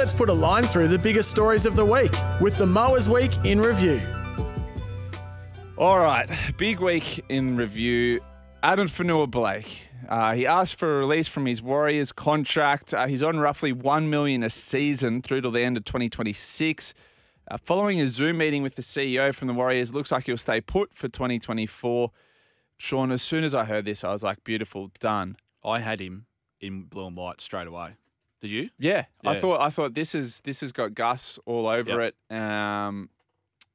let's put a line through the biggest stories of the week with the Mowers Week in review. All right, big week in review. Addin Fonua Blake. Uh, he asked for a release from his Warriors contract. Uh, he's on roughly one million a season through till the end of 2026. Uh, following a Zoom meeting with the CEO from the Warriors, looks like he'll stay put for 2024. Sean, as soon as I heard this, I was like, "Beautiful, done." I had him in blue and white straight away. Did you? Yeah, I thought I thought this is this has got Gus all over it. Um,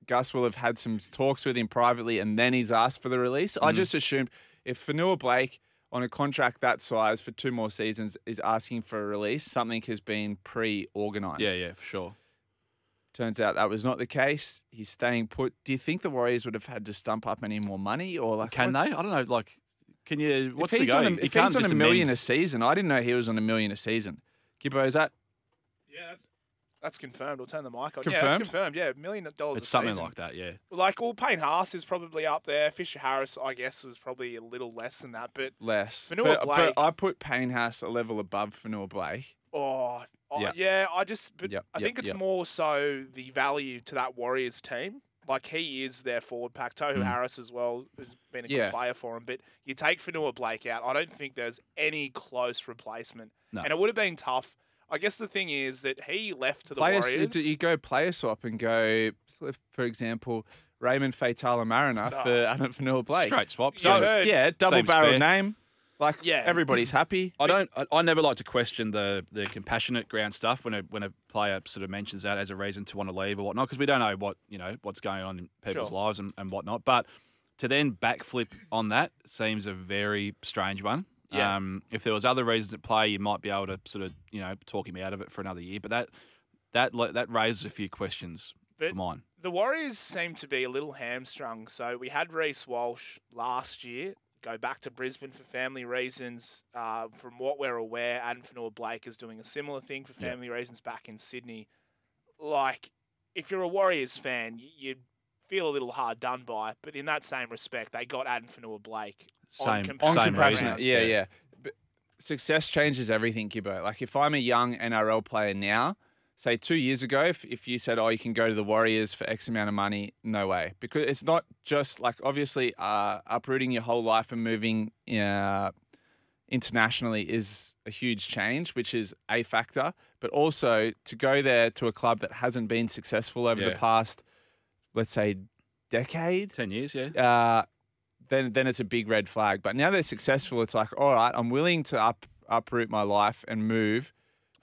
Gus will have had some talks with him privately, and then he's asked for the release. I just assumed if Fonua Blake on a contract that size for two more seasons is asking for a release, something has been pre-organized. Yeah, yeah, for sure. Turns out that was not the case. He's staying put. Do you think the Warriors would have had to stump up any more money, or like Can they? I don't know. Like, can you? What's if the go? on a, if can't he's on a million a season, I didn't know he was on a million a season. Gibbo, is that Yeah, that's, that's confirmed. We'll turn the mic on. Yeah, that's Confirmed? confirmed. Yeah, million dollars It's something season. like that. Yeah. Like, well, Payne Haas is probably up there. Fisher Harris, I guess, was probably a little less than that. But less? Fonua but, Blake- but I put Payne Haas a level above Fonua Blake. oh, oh Yeah. yeah, I just, but Yep, I yep, think it's yep. more so the value to that Warriors team. Like he is their forward pack. Tohu Harris as well has been a Mm. Yeah. good player for him. But you take Fonua Blake out, I don't think there's any close replacement. No. And it would have been tough. I guess the thing is that he left to the Player, Warriors. you go player swap and go, for example, Raymond Faitala Mariner No. for Addin Fonua Blake. Straight swap. So yeah, double Seems barrel fair. name. Like Yeah. everybody's happy. I don't. I, I never like to question the the compassionate ground stuff when a when a player sort of mentions that as a reason to want to leave or whatnot because we don't know what you know what's going on in people's Sure. lives and, and whatnot. But to then backflip on that seems a very strange one. Yeah. Um, if there was other reasons at play, you might be able to sort of you know talk him out of it for another year. But that that that raises a few questions But- for mine. The Warriors seem to be a little hamstrung. So we had Reece Walsh last year go back to Brisbane for family reasons. Uh, from what we're aware, Addin Fonua Blake is doing a similar thing for Yeah. family reasons back in Sydney. Like, if you're a Warriors fan, you, you'd feel a little hard done by. But in that same respect, they got Addin Fonua Blake on Same compassionate same grounds. reasons. yeah, yeah. But success changes everything, Gibbo. Like if I'm a young NRL player now, say two years ago, if, if you said, oh, you can go to the Warriors for X amount of money, no way. Because it's not just like obviously uh, uprooting your whole life and moving uh, internationally is a huge change, which is a factor. But also to go there to a club that hasn't been successful over the past, let's say, decade Ten years, yeah. uh, then then it's a big red flag. But now they're successful, it's like, all right, I'm willing to up uproot my life and move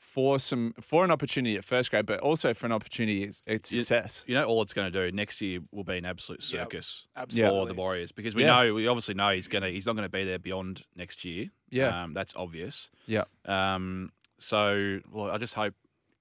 for some for an opportunity at first grade, but also for an opportunity at at You- success. You know, all it's going to do next year will be an absolute Yep, circus for the Warriors because we Yeah. know we obviously know he's gonna he's not going to be there beyond next year. Yeah. um, that's obvious. Yeah. Um, so well, I just hope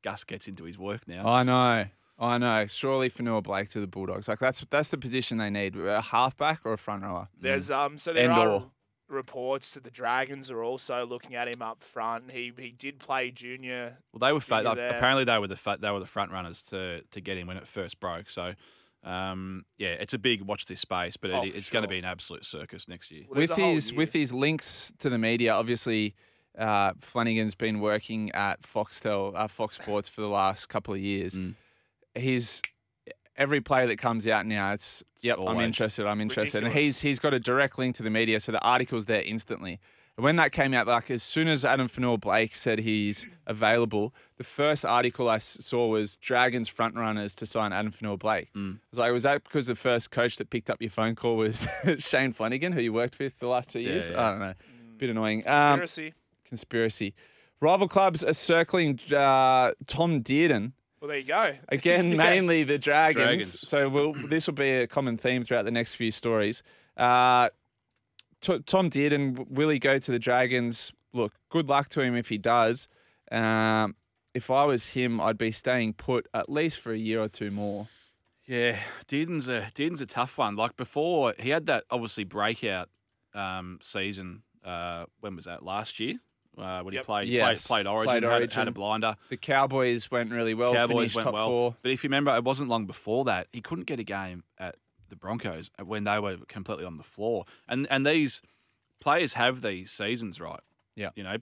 Gus gets into his work now. I know. I know. Surely for Fonua Blake to the Bulldogs. Like that's that's the position they need. A halfback or a front rower. There's um so there And are or. Reports that the Dragons are also looking at him up front. He he did play junior. well, they were fa- like, apparently they were the fa- they were the front runners to to get him when it first broke. So. Um, yeah, it's a big watch this space, but Oh, it, for it's going to be an absolute circus next year. Well, with his year. with his links to the media, obviously uh, Flanagan's been working at Foxtel, uh, Fox Sports for the last couple of years. Mm. He's every player that comes out now. It's, yep, I'm interested. I'm interested, and he's he's got a direct link to the media, so the article's there instantly. And when that came out, like as soon as Addin Fonua Blake said he's available, the first article I saw was Dragons front runners to sign Addin Fonua Blake. Mm. I was like, was that because the first coach that picked up your phone call was Shane Flanagan, who you worked with the last two years? yeah. I don't know. Bit annoying. Um, Conspiracy. conspiracy. Rival clubs are circling uh, Tom Dearden. Well, there you go. Again, Yeah. mainly the Dragons. Dragons. So we'll, this will be a common theme throughout the next few stories. Uh, T- Tom Dearden, will he go to the Dragons? Look, good luck to him if he does. Um, if I was him, I'd be staying put at least for a year or two more. Yeah, Dearden's a Dearden's a tough one. Like before, he had that obviously breakout um, season. Uh, when was that? Last year, uh, when Yep. he played Yes, played, played Origin, played had- Had, Origin. a blinder. The Cowboys went really well, Cowboys finished went top well. four. But if you remember, it wasn't long before that he couldn't get a game at the Broncos when they were completely on the floor. And and these players have these seasons, right? Yeah. You know,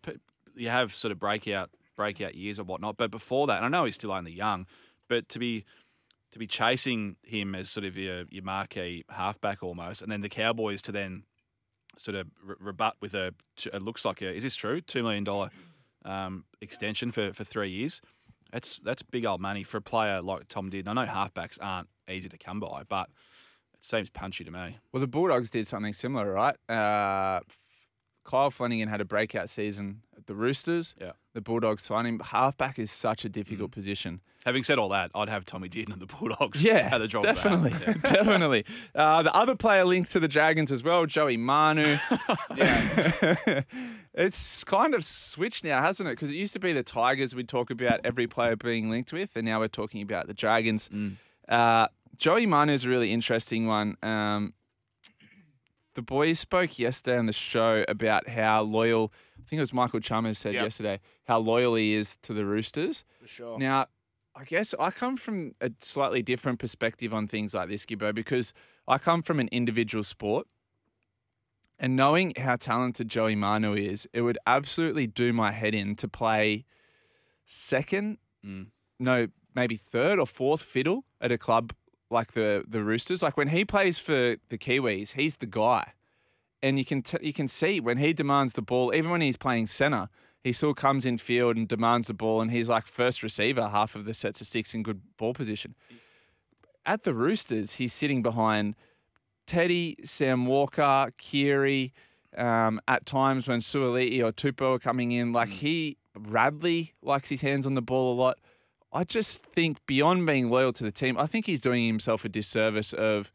you have sort of breakout breakout years or whatnot. But before that, and I know he's still only young, but to be to be chasing him as sort of your your marquee halfback almost, and then the Cowboys to then sort of re- rebut with a it looks like a is this true two million dollar um, extension for, for three years. That's that's big old money for a player like Tom did. And I know halfbacks aren't easy to come by, but it seems punchy to me. Well, the Bulldogs did something similar, right? Uh, Kyle Flanagan had a breakout season at the Roosters. Yeah. The Bulldogs signed him. Halfback is such a difficult position. Having said all that, I'd have Tommy Dearden and the Bulldogs. Yeah, at the drop of a hat. definitely, Yeah. definitely. Uh, the other player linked to the Dragons as well, Joey Manu. yeah, it's kind of switched now, hasn't it? Because it used to be the Tigers we'd talk about every player being linked with, and now we're talking about the Dragons. Mm. Uh, Joey Manu is a really interesting one. Um, the boys spoke yesterday on the show about how loyal. I think it was Michael Chalmers said Yep. yesterday how loyal he is to the Roosters. For sure. Now, I guess I come from a slightly different perspective on things like this, Gibbo, because I come from an individual sport. And knowing how talented Joey Manu is, it would absolutely do my head in to play second, Mm. no, maybe third or fourth fiddle at a club like the the Roosters. Like when he plays for the Kiwis, he's the guy, and you can t- you can see when he demands the ball, even when he's playing center, he still comes in field and demands the ball, and he's like first receiver half of the sets of six in good ball position. At the Roosters, he's sitting behind Teddy, Sam Walker, Keary. Um, at times when Suaalii or Tupou are coming in, like he Radley likes his hands on the ball a lot. I just think beyond being loyal to the team, I think he's doing himself a disservice of,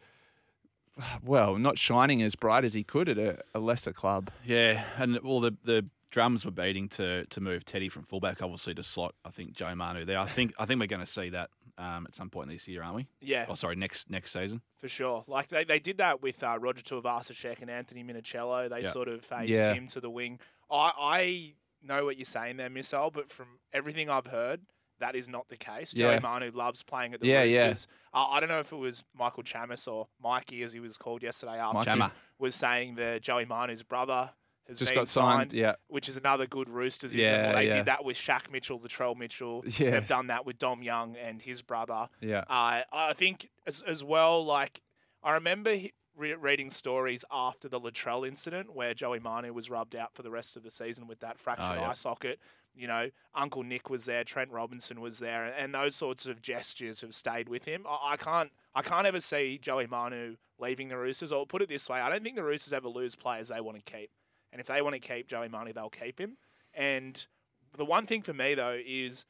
well, not shining as bright as he could at a, a lesser club. Yeah, and well, the the drums were beating to to move Teddy from fullback, obviously to slot. I think Joe Manu there. I think I think we're going to see that um, at some point this year, aren't we? Yeah, Oh, sorry, next next season. for sure. Like they, they did that with uh, Roger Tuivasa-Sheck and Anthony Minichiello. They Yeah. sort of phased Yeah. him to the wing. I, I know what you're saying there, Missile, but from everything I've heard, that is not the case. Yeah. Joey Manu loves playing at the Yeah, yeah. Roosters. Uh, I don't know if it was Michael Chammas or Mikey, as he was called yesterday after, Mikey. Was saying that Joey Manu's brother has Just been got signed. Yeah. which is another good Roosters. Yeah, well, they yeah. did that with Shaq Mitchell, the Latrell Mitchell. Yeah. They've done that with Dom Young and his brother. Yeah. Uh, I think as, as well, like, I remember he, re- reading stories after the Latrell incident where Joey Manu was rubbed out for the rest of the season with that fractured Oh, yeah. eye socket. You know, Uncle Nick was there, Trent Robinson was there, and those sorts of gestures have stayed with him. I, I can't, I can't ever see Joey Manu leaving the Roosters. Or put it this way, I don't think the Roosters ever lose players they want to keep. And if they want to keep Joey Manu, they'll keep him. And the one thing for me though is,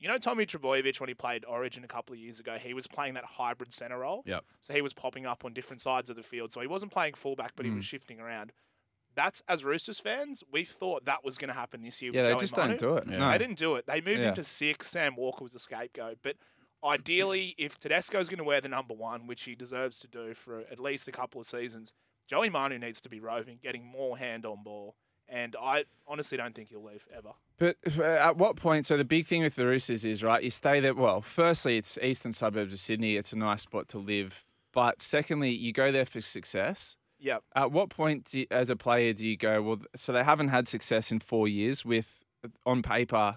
you know, Tommy Trbojevic when he played Origin a couple of years ago, he was playing that hybrid center role. Yep. So he was popping up on different sides of the field. So he wasn't playing fullback, but he Mm. was shifting around. That's as Roosters fans, we thought that was going to happen this year. Yeah, with they Joey just Manu. don't do it. Yeah. No. They didn't do it. They moved Yeah. him to six. Sam Walker was a scapegoat. But ideally, if Tedesco's going to wear the number one, which he deserves to do for at least a couple of seasons, Joey Manu needs to be roving, getting more hand on ball. And I honestly don't think he'll leave ever. But uh, at what point? So the big thing with the Roosters is right. You stay there. Well, firstly, it's eastern suburbs of Sydney. It's a nice spot to live. But secondly, you go there for success. Yep. At what point, do you, as a player, do you go? Well, so they haven't had success in four years. With on paper,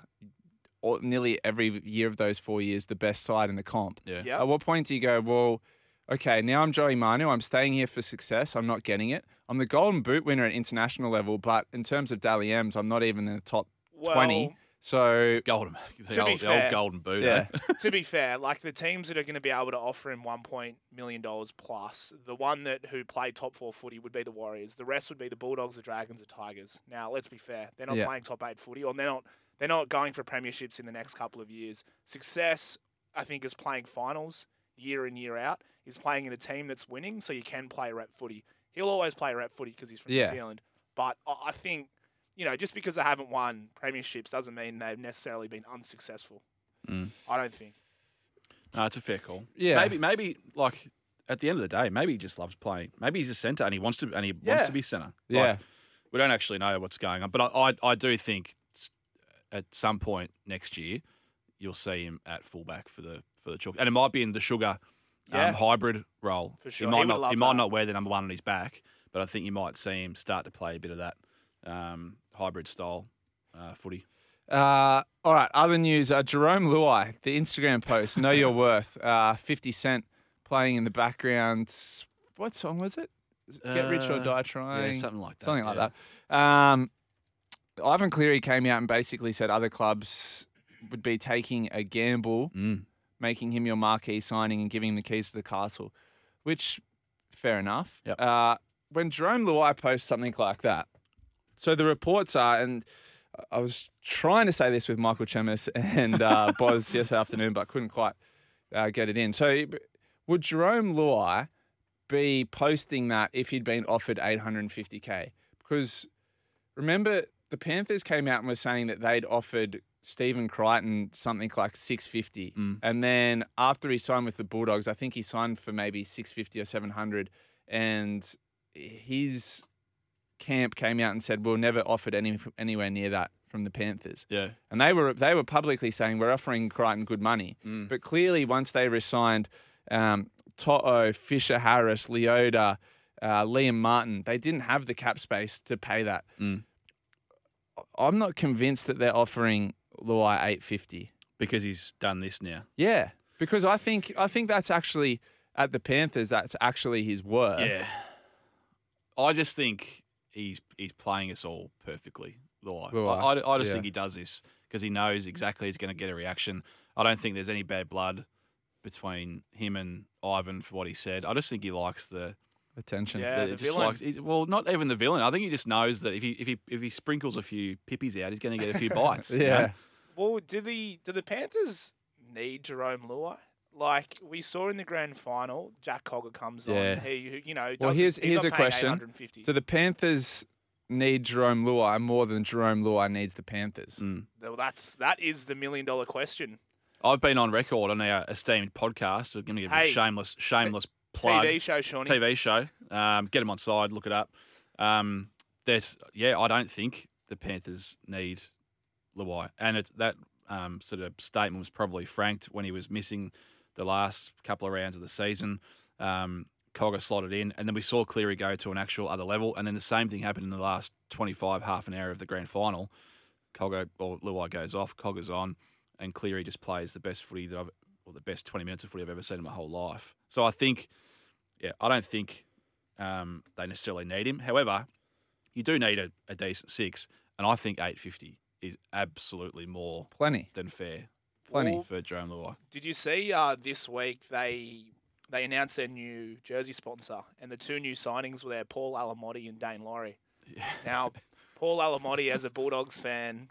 or nearly every year of those four years, the best side in the comp. Yeah. Yep. At what point do you go? Well, okay, now I'm Joey Manu. I'm staying here for success. I'm not getting it. I'm the Golden Boot winner at international level, but in terms of Dally M's, I'm not even in the top Well, 20. So Golden, the, To be old, the fair- old golden boot. Yeah. eh? to be fair, like the teams that are going to be able to offer him one point million dollars plus, the one that who played top four footy would be the Warriors. The rest would be the Bulldogs, the Dragons, the Tigers. Now, let's be fair; they're not Yeah. playing top eight footy, or they're not they're not going for premierships in the next couple of years. Success, I think, is playing finals year in year out. Is playing in a team that's winning, so you can play rep footy. He'll always play rep footy because he's from Yeah. New Zealand. But I I think. You know, just because they haven't won premierships doesn't mean they've necessarily been unsuccessful. Mm. I don't think. No, it's a fair call. Yeah. Maybe, maybe like at the end of the day, maybe he just loves playing. Maybe he's a centre and he wants to, and he Yeah. wants to be centre. Yeah. Like, we don't actually know what's going on, but I, I, I do think at some point next year you'll see him at fullback for the for the chalk, and it might be in the sugar Yeah. um, hybrid role. For sure. He might He not. he might that. not wear the number one on his back, but I think you might see him start to play a bit of that um, hybrid style uh, footy. Uh, all right, other news. Uh, Jarome Luai, the Instagram post, Know Your Worth, uh, 50 Cent playing in the background. What song was it? Get Rich or Uh, Die Trying? Yeah, something like that. Something like yeah. that. Um, Ivan Cleary came out and basically said other clubs would be taking a gamble, Mm. making him your marquee signing and giving him the keys to the castle, which, fair enough. Yep. Uh, when Jarome Luai posts something like that, so the reports are, and I was trying to say this with Michael Chammas and uh, Boz yesterday afternoon, but couldn't quite uh, get it in. So would Jarome Luai be posting that if he'd been offered 850k? Because remember, the Panthers came out and were saying that they'd offered Stephen Crichton something like 650, Mm. and then after he signed with the Bulldogs, I think he signed for maybe 650 or 700, and his camp came out and said we're never offered any anywhere near that from the Panthers. Yeah. And they were they were publicly saying we're offering Crichton good money. Mm. But clearly, once they resigned um, Toto, Fisher Harris, Leota, uh, Liam Martin, they didn't have the cap space to pay that. Mm. I'm not convinced that they're offering Luai 850. Because he's done this now. Yeah, because I think I think that's actually at the Panthers. That's actually his worth. Yeah. I just think he's he's playing us all perfectly. Luai. Luai, I, I, I just yeah. think he does this because he knows exactly he's going to get a reaction. I don't think there's any bad blood between him and Ivan for what he said. I just think he likes the, Attention. Yeah. the the villain. likes- he- well, not even the villain. I think he just knows that if he if he if he sprinkles a few pippies out, he's going to get a few bites. you know? Yeah. Well, do the do the Panthers need Jarome Luai? Like we saw in the grand final, Jack Cogger comes Yeah. on. He, you know, Well, here's- he's here's a question. 850. Do the Panthers need Jarome Luai more than Jarome Luai needs the Panthers? Mm. well, that's that is the million dollar question. I've been on record on our esteemed podcast. We're going to give him Hey, a shameless shameless plug. TV show, Shawnee. TV show. Um, get them on side, look it up. Um, there's, yeah, I don't think the Panthers need Luai, and it's that um, sort of statement was probably franked when he was missing the last couple of rounds of the season. Um, Cogger slotted in, and then we saw Cleary go to an actual other level, and then the same thing happened in the last 25 half an hour of the grand final. Cogger or Luai goes off, Cogger's on, and Cleary just plays the best footy that I've, or the best 20 minutes of footy I've ever seen in my whole life. So I think yeah, I don't think um, they necessarily need him. However, you do need a, a decent six, and I think 850 is absolutely more Plenty. than fair Plenty. Well, for Jarome Luai. Did you see uh, this week they they announced their new jersey sponsor, and the two new signings were there: Paul Alamoti and Daine Laurie. Now, Paul Alamoti, as a Bulldogs fan,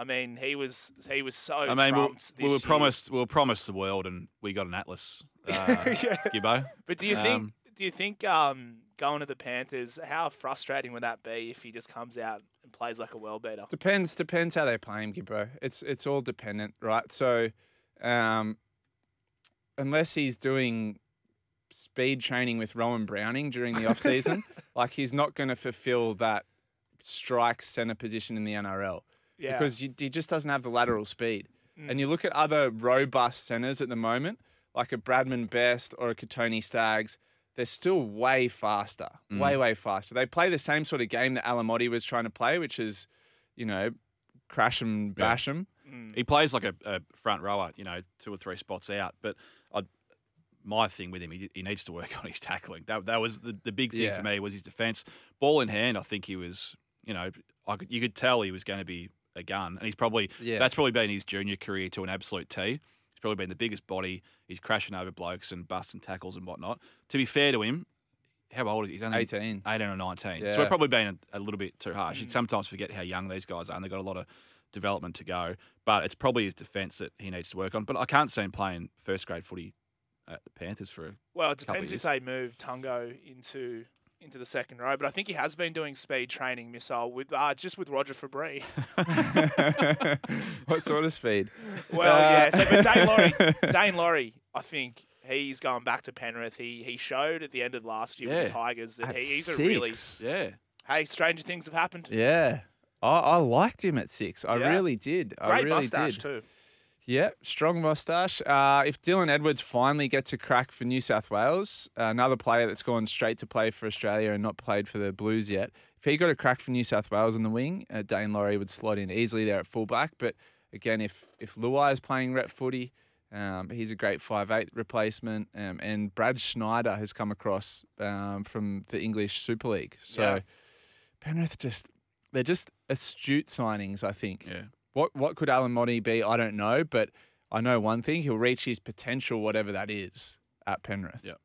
I mean, he was he was so I mean, we, trumped we were year. promised we were promised the world, and we got an Atlas. Uh, Yeah. Gibbo. But do you think Um, do you think um, going to the Panthers, how frustrating would that be if he just comes out and plays like a world beater? Depends. Depends how they play him, Gibbo. It's it's all dependent, right? So, um, unless he's doing speed training with Rohan Browning during the off season, like he's not going to fulfill that strike center position in the NRL Yeah, because you, he just doesn't have the lateral speed. Mm. And you look at other robust centers at the moment, like a Bradman Best or a Kotoni Staggs, they're still way faster, way, way faster. They play the same sort of game that Alamoti was trying to play, which is, you know, crash 'em, Yeah. bash 'em. Mm. He plays like a, a front rower, you know, two or three spots out. But I, my thing with him, he, he needs to work on his tackling. That that was the, the big thing Yeah. for me was his defence. Ball in hand, I think he was, you know, I could, you could tell he was going to be a gun, and he's probably Yeah. that's probably been his junior career to an absolute T. He's probably been the biggest body. He's crashing over blokes and busting tackles and whatnot. To be fair to him, how old is he? He's only 18. 18 or 19. Yeah. So we're probably being a, a little bit too harsh. You mm. sometimes forget how young these guys are, and they've got a lot of development to go. But it's probably his defence that he needs to work on. But I can't see him playing first grade footy at the Panthers for. Well, it depends if years. they move Tungo into into the second row, but I think he has been doing speed training missile with uh, just with Roger Fabry. what sort of speed? Well, Uh, yeah. So, but Daine Laurie, Daine Laurie, I think he's going back to Penrith. He he showed at the end of last year with the Tigers that he, he's a really. Yeah. hey, stranger things have happened. Yeah. I, I liked him at six. I Yeah. really did. I Great really mustache did. too. Yeah, strong mustache. Uh, if Dylan Edwards finally gets a crack for New South Wales, another player that's gone straight to play for Australia and not played for the Blues yet, if he got a crack for New South Wales on the wing, uh, Daine Laurie would slot in easily there at fullback. But again, if if Luai is playing rep footy, um, he's a great five eight replacement. Um, and Brad Schneider has come across um, from the English Super League. So Yeah. Penrith just they're just astute signings. I think. Yeah. What what could Alamoti be? I don't know, but I know one thing: he'll reach his potential, whatever that is, at Penrith. Yep.